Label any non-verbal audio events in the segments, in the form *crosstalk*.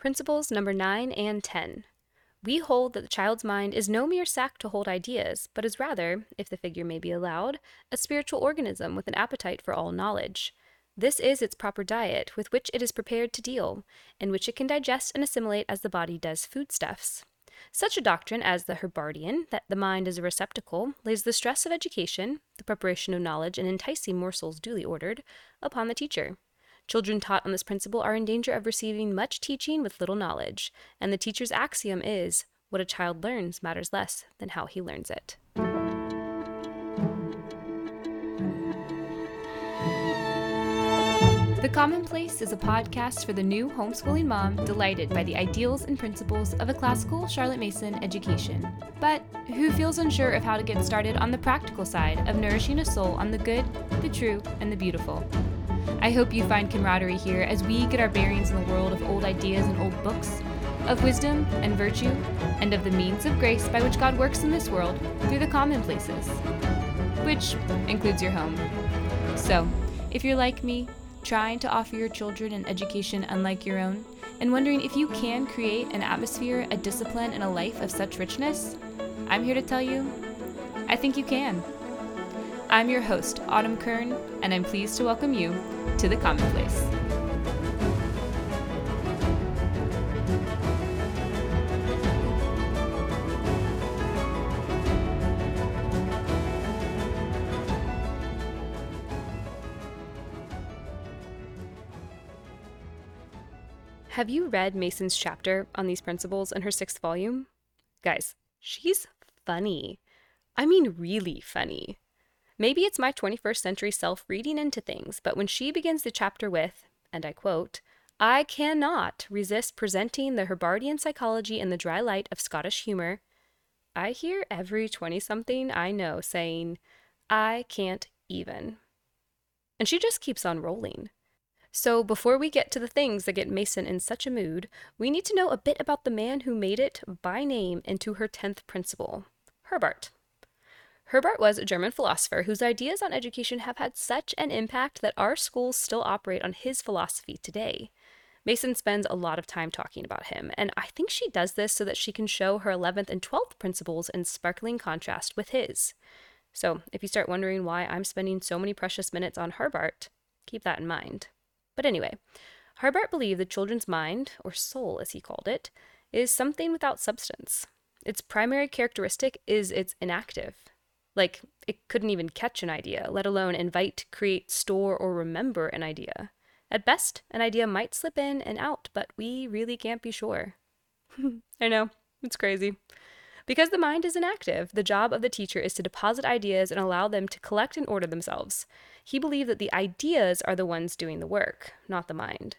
Principles number 9 and 10. We hold that the child's mind is no mere sack to hold ideas, but is rather, if the figure may be allowed, a spiritual organism with an appetite for all knowledge. This is its proper diet, with which it is prepared to deal, and which it can digest and assimilate as the body does foodstuffs. Such a doctrine as the Herbartian, that the mind is a receptacle, lays the stress of education, the preparation of knowledge and enticing morsels duly ordered, upon the teacher. Children taught on this principle are in danger of receiving much teaching with little knowledge, and the teacher's axiom is what a child learns matters less than how he learns it. The Commonplace is a podcast for the new homeschooling mom delighted by the ideals and principles of a classical Charlotte Mason education, but who feels unsure of how to get started on the practical side of nourishing a soul on the good, the true, and the beautiful. I hope you find camaraderie here as we get our bearings in the world of old ideas and old books, of wisdom and virtue, and of the means of grace by which God works in this world through the commonplaces, which includes your home. So, if you're like me, trying to offer your children an education unlike your own, and wondering if you can create an atmosphere, a discipline, and a life of such richness, I'm here to tell you I think you can. I'm your host, Autumn Kern, and I'm pleased to welcome you to the Commonplace. Have you read Mason's chapter on these principles in her sixth volume? Guys, she's funny. I mean, really funny. Maybe it's my 21st century self reading into things, but when she begins the chapter with, and I quote, I cannot resist presenting the Herbartian psychology in the dry light of Scottish humor, I hear every 20 something I know saying, I can't even. And she just keeps on rolling. So, before we get to the things that get Mason in such a mood, we need to know a bit about the man who made it by name into her 10th principle Herbart. Herbart was a German philosopher whose ideas on education have had such an impact that our schools still operate on his philosophy today. Mason spends a lot of time talking about him, and I think she does this so that she can show her 11th and 12th principles in sparkling contrast with his. So, if you start wondering why I'm spending so many precious minutes on Herbart, keep that in mind. But anyway, Herbart believed the children's mind, or soul as he called it, is something without substance. Its primary characteristic is it's inactive, like, it couldn't even catch an idea, let alone invite, create, store, or remember an idea. At best, an idea might slip in and out, but we really can't be sure. *laughs* I know, it's crazy. Because the mind is inactive, the job of the teacher is to deposit ideas and allow them to collect and order themselves. He believed that the ideas are the ones doing the work, not the mind.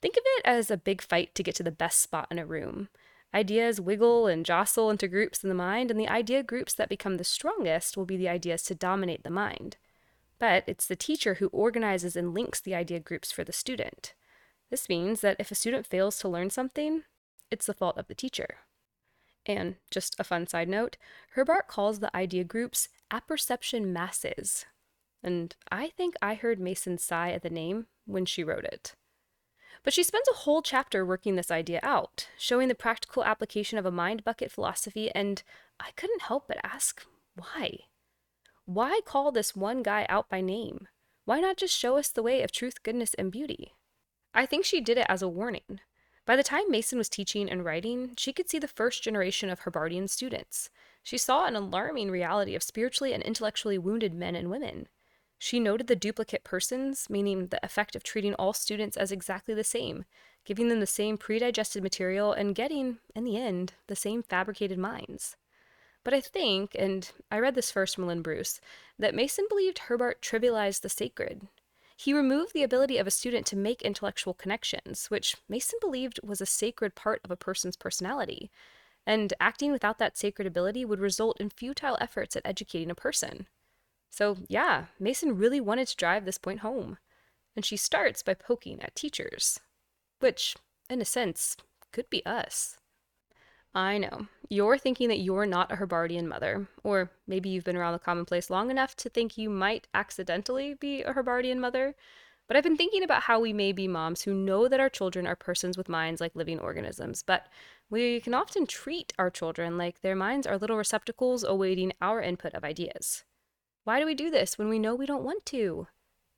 Think of it as a big fight to get to the best spot in a room. Ideas wiggle and jostle into groups in the mind, and the idea groups that become the strongest will be the ideas to dominate the mind. But it's the teacher who organizes and links the idea groups for the student. This means that if a student fails to learn something, it's the fault of the teacher. And just a fun side note, Herbart calls the idea groups apperception masses. And I think I heard Mason sigh at the name when she wrote it. But she spends a whole chapter working this idea out, showing the practical application of a mind bucket philosophy, and I couldn't help but ask why? Why call this one guy out by name? Why not just show us the way of truth, goodness, and beauty? I think she did it as a warning. By the time Mason was teaching and writing, she could see the first generation of Herbartian students. She saw an alarming reality of spiritually and intellectually wounded men and women. She noted the duplicate persons, meaning the effect of treating all students as exactly the same, giving them the same predigested material, and getting, in the end, the same fabricated minds. But I think, and I read this first from Lynn Bruce, that Mason believed Herbart trivialized the sacred. He removed the ability of a student to make intellectual connections, which Mason believed was a sacred part of a person's personality, and acting without that sacred ability would result in futile efforts at educating a person. So, yeah, Mason really wanted to drive this point home. And she starts by poking at teachers, which, in a sense, could be us. I know. You're thinking that you're not a Herbartian mother, or maybe you've been around the commonplace long enough to think you might accidentally be a Herbartian mother, But I've been thinking about how we may be moms who know that our children are persons with minds like living organisms, but we can often treat our children like their minds are little receptacles awaiting our input of ideas. Why do we do this when we know we don't want to?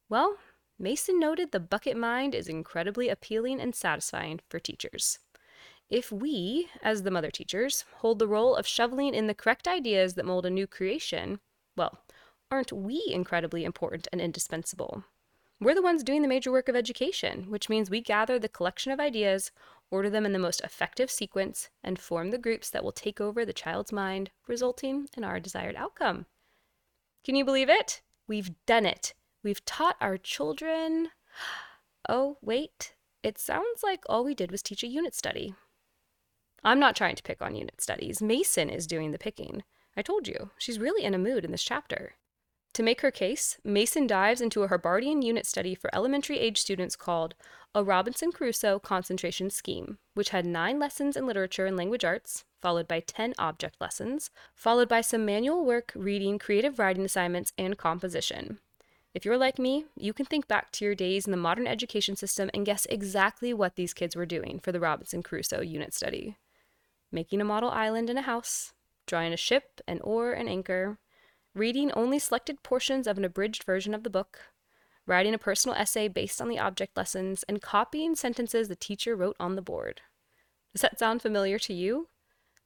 Well, Mason noted the bucket mind is incredibly appealing and satisfying for teachers. If we, as the mother teachers, hold the role of shoveling in the correct ideas that mold a new creation, well, aren't we incredibly important and indispensable? We're the ones doing the major work of education, which means we gather the collection of ideas, order them in the most effective sequence, and form the groups that will take over the child's mind, resulting in our desired outcome. Can you believe it? We've done it. We've taught our children. *gasps* Oh, wait. It sounds like all we did was teach a unit study. I'm not trying to pick on unit studies. Mason is doing the picking. I told you, she's really in a mood in this chapter. To make her case, Mason dives into a Herbartian unit study for elementary age students called A Robinson Crusoe Concentration Scheme, which had nine lessons in literature and language arts, followed by 10 object lessons, followed by some manual work, reading, creative writing assignments, and composition. If you're like me, you can think back to your days in the modern education system and guess exactly what these kids were doing for the Robinson Crusoe unit study making a model island and a house, drawing a ship, an oar, and anchor, reading only selected portions of an abridged version of the book, writing a personal essay based on the object lessons, and copying sentences the teacher wrote on the board. Does that sound familiar to you?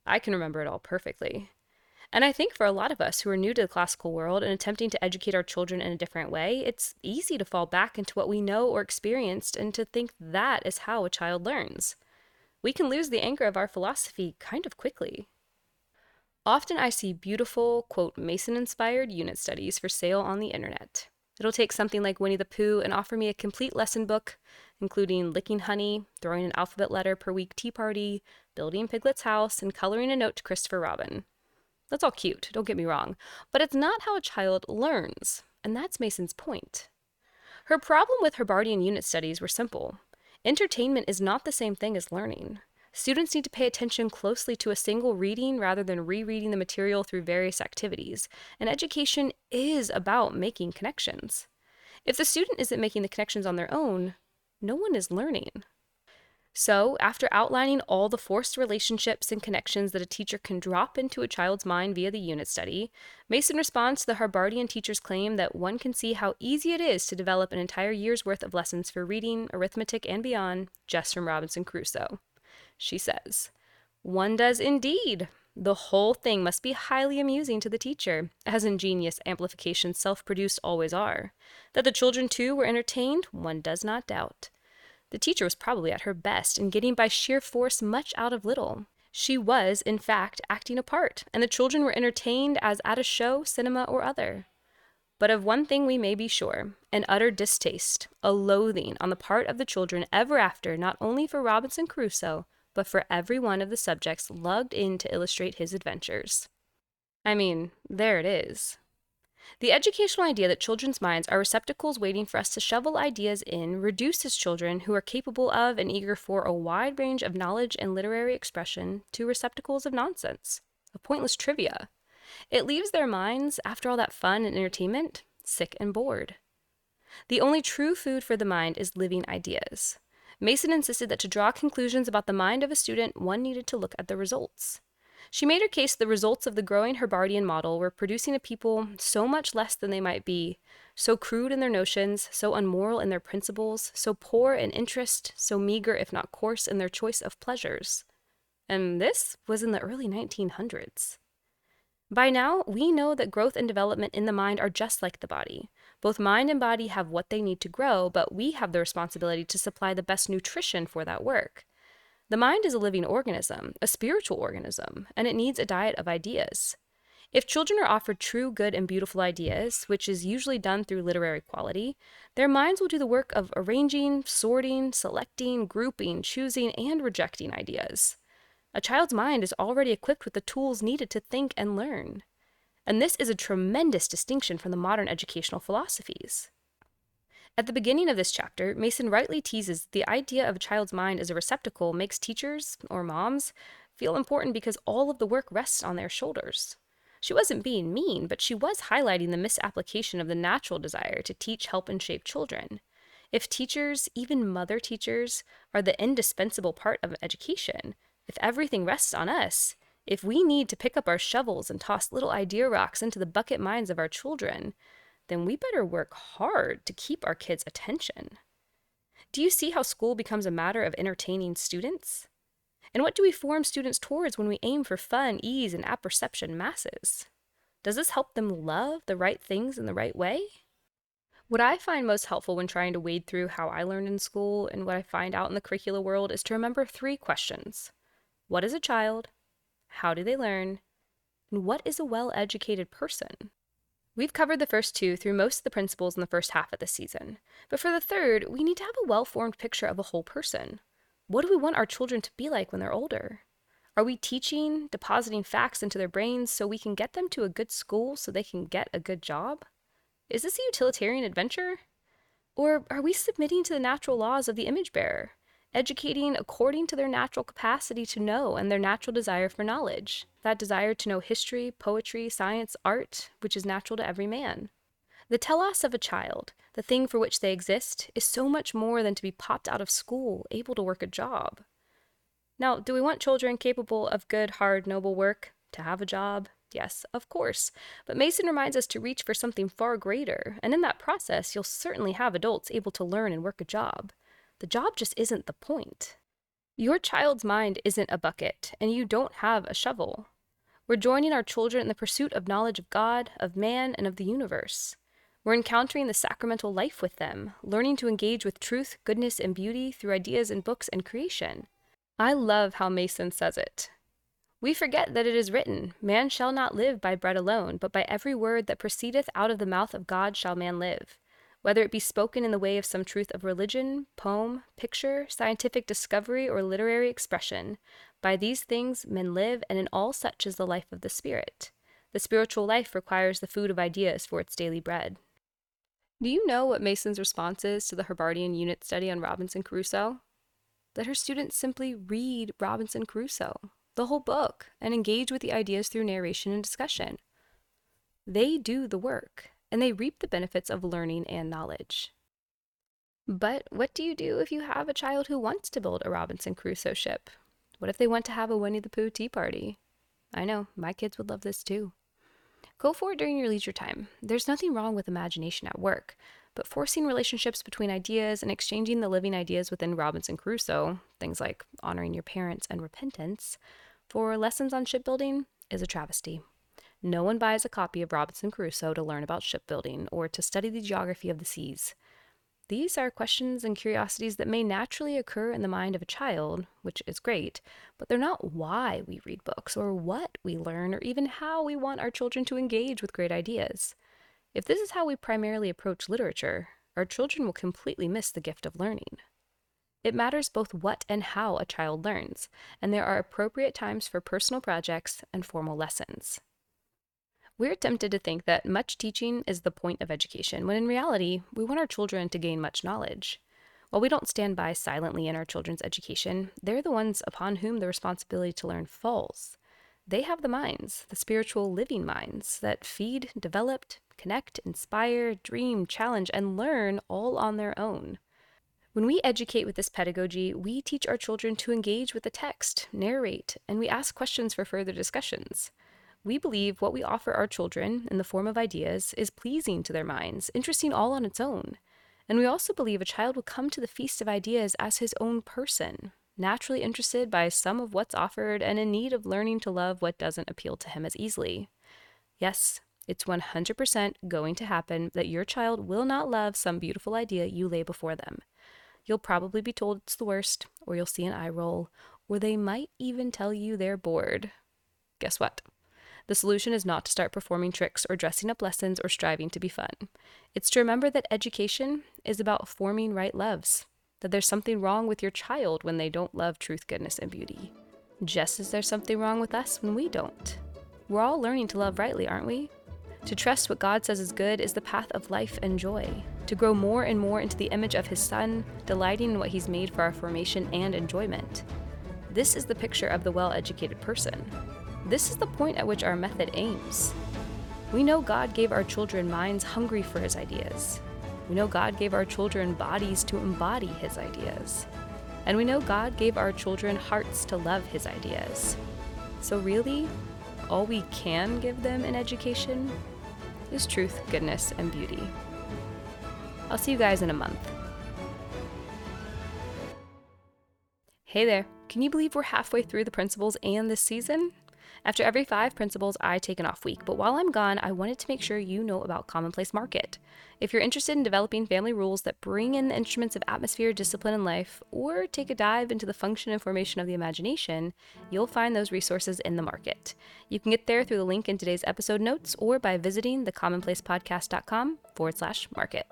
I can remember it all perfectly. And I think for a lot of us who are new to the classical world and attempting to educate our children in a different way, it's easy to fall back into what we know or experienced and to think that is how a child learns. We can lose the anchor of our philosophy kind of quickly. Often I see beautiful, quote, Mason inspired unit studies for sale on the internet. It'll take something like Winnie the Pooh and offer me a complete lesson book, including licking honey, throwing an alphabet letter per week tea party, building Piglet's house, and coloring a note to Christopher Robin. That's all cute, don't get me wrong, but it's not how a child learns, and that's Mason's point. Her problem with Herbartian unit studies were simple. Entertainment is not the same thing as learning. Students need to pay attention closely to a single reading rather than rereading the material through various activities, and education is about making connections. If the student isn't making the connections on their own, no one is learning. So, after outlining all the forced relationships and connections that a teacher can drop into a child's mind via the unit study, Mason responds to the Herbartian teacher's claim that one can see how easy it is to develop an entire year's worth of lessons for reading, arithmetic, and beyond just from Robinson Crusoe. She says, One does indeed. The whole thing must be highly amusing to the teacher, as ingenious amplifications self produced always are. That the children, too, were entertained, one does not doubt. The teacher was probably at her best in getting by sheer force much out of little. She was, in fact, acting a part, and the children were entertained as at a show, cinema, or other. But of one thing we may be sure an utter distaste, a loathing on the part of the children ever after, not only for Robinson Crusoe, but for every one of the subjects lugged in to illustrate his adventures. I mean, there it is. The educational idea that children's minds are receptacles waiting for us to shovel ideas in reduces children who are capable of and eager for a wide range of knowledge and literary expression to receptacles of nonsense, of pointless trivia. It leaves their minds, after all that fun and entertainment, sick and bored. The only true food for the mind is living ideas. Mason insisted that to draw conclusions about the mind of a student, one needed to look at the results. She made her case the results of the growing Herbartian model were producing a people so much less than they might be, so crude in their notions, so unmoral in their principles, so poor in interest, so meager, if not coarse, in their choice of pleasures. And this was in the early 1900s. By now, we know that growth and development in the mind are just like the body. Both mind and body have what they need to grow, but we have the responsibility to supply the best nutrition for that work. The mind is a living organism, a spiritual organism, and it needs a diet of ideas. If children are offered true, good, and beautiful ideas, which is usually done through literary quality, their minds will do the work of arranging, sorting, selecting, grouping, choosing, and rejecting ideas. A child's mind is already equipped with the tools needed to think and learn. And this is a tremendous distinction from the modern educational philosophies. At the beginning of this chapter, Mason rightly teases the idea of a child's mind as a receptacle makes teachers, or moms, feel important because all of the work rests on their shoulders. She wasn't being mean, but she was highlighting the misapplication of the natural desire to teach, help, and shape children. If teachers, even mother teachers, are the indispensable part of education, if everything rests on us, if we need to pick up our shovels and toss little idea rocks into the bucket minds of our children, then we better work hard to keep our kids' attention. Do you see how school becomes a matter of entertaining students? And what do we form students towards when we aim for fun, ease, and apperception masses? Does this help them love the right things in the right way? What I find most helpful when trying to wade through how I learned in school and what I find out in the curricula world is to remember three questions What is a child? How do they learn? And what is a well educated person? We've covered the first two through most of the principles in the first half of the season, but for the third, we need to have a well formed picture of a whole person. What do we want our children to be like when they're older? Are we teaching, depositing facts into their brains so we can get them to a good school so they can get a good job? Is this a utilitarian adventure? Or are we submitting to the natural laws of the image bearer? Educating according to their natural capacity to know and their natural desire for knowledge, that desire to know history, poetry, science, art, which is natural to every man. The telos of a child, the thing for which they exist, is so much more than to be popped out of school, able to work a job. Now, do we want children capable of good, hard, noble work? To have a job? Yes, of course. But Mason reminds us to reach for something far greater, and in that process, you'll certainly have adults able to learn and work a job. The job just isn't the point. Your child's mind isn't a bucket, and you don't have a shovel. We're joining our children in the pursuit of knowledge of God, of man, and of the universe. We're encountering the sacramental life with them, learning to engage with truth, goodness, and beauty through ideas and books and creation. I love how Mason says it. We forget that it is written, Man shall not live by bread alone, but by every word that proceedeth out of the mouth of God shall man live whether it be spoken in the way of some truth of religion, poem, picture, scientific discovery, or literary expression. By these things men live, and in all such is the life of the Spirit. The spiritual life requires the food of ideas for its daily bread. Do you know what Mason's response is to the Herbartian unit study on Robinson Crusoe? That her students simply read Robinson Crusoe, the whole book, and engage with the ideas through narration and discussion. They do the work, and they reap the benefits of learning and knowledge. But what do you do if you have a child who wants to build a Robinson Crusoe ship? What if they want to have a Winnie the Pooh tea party? I know, my kids would love this too. Go for it during your leisure time. There's nothing wrong with imagination at work, but forcing relationships between ideas and exchanging the living ideas within Robinson Crusoe, things like honoring your parents and repentance, for lessons on shipbuilding is a travesty. No one buys a copy of Robinson Crusoe to learn about shipbuilding or to study the geography of the seas. These are questions and curiosities that may naturally occur in the mind of a child, which is great, but they're not why we read books or what we learn or even how we want our children to engage with great ideas. If this is how we primarily approach literature, our children will completely miss the gift of learning. It matters both what and how a child learns, and there are appropriate times for personal projects and formal lessons. We're tempted to think that much teaching is the point of education, when in reality, we want our children to gain much knowledge. While we don't stand by silently in our children's education, they're the ones upon whom the responsibility to learn falls. They have the minds, the spiritual living minds, that feed, develop, connect, inspire, dream, challenge, and learn all on their own. When we educate with this pedagogy, we teach our children to engage with the text, narrate, and we ask questions for further discussions. We believe what we offer our children in the form of ideas is pleasing to their minds, interesting all on its own. And we also believe a child will come to the feast of ideas as his own person, naturally interested by some of what's offered and in need of learning to love what doesn't appeal to him as easily. Yes, it's 100% going to happen that your child will not love some beautiful idea you lay before them. You'll probably be told it's the worst, or you'll see an eye roll, or they might even tell you they're bored. Guess what? The solution is not to start performing tricks or dressing up lessons or striving to be fun. It's to remember that education is about forming right loves, that there's something wrong with your child when they don't love truth, goodness, and beauty, just as there's something wrong with us when we don't. We're all learning to love rightly, aren't we? To trust what God says is good is the path of life and joy. To grow more and more into the image of His Son, delighting in what He's made for our formation and enjoyment. This is the picture of the well educated person. This is the point at which our method aims. We know God gave our children minds hungry for his ideas. We know God gave our children bodies to embody His ideas. And we know God gave our children hearts to love His ideas. So, really, all we can give them in education is truth, goodness, and beauty. I'll see you guys in a month. Hey there, can you believe we're halfway through the principles and this season? After every five principles, I take an off week, but while I'm gone, I wanted to make sure you know about Commonplace Market. If you're interested in developing family rules that bring in the instruments of atmosphere, discipline, and life, or take a dive into the function and formation of the imagination, you'll find those resources in the market. You can get there through the link in today's episode notes or by visiting thecommonplacepodcast.com forward slash market.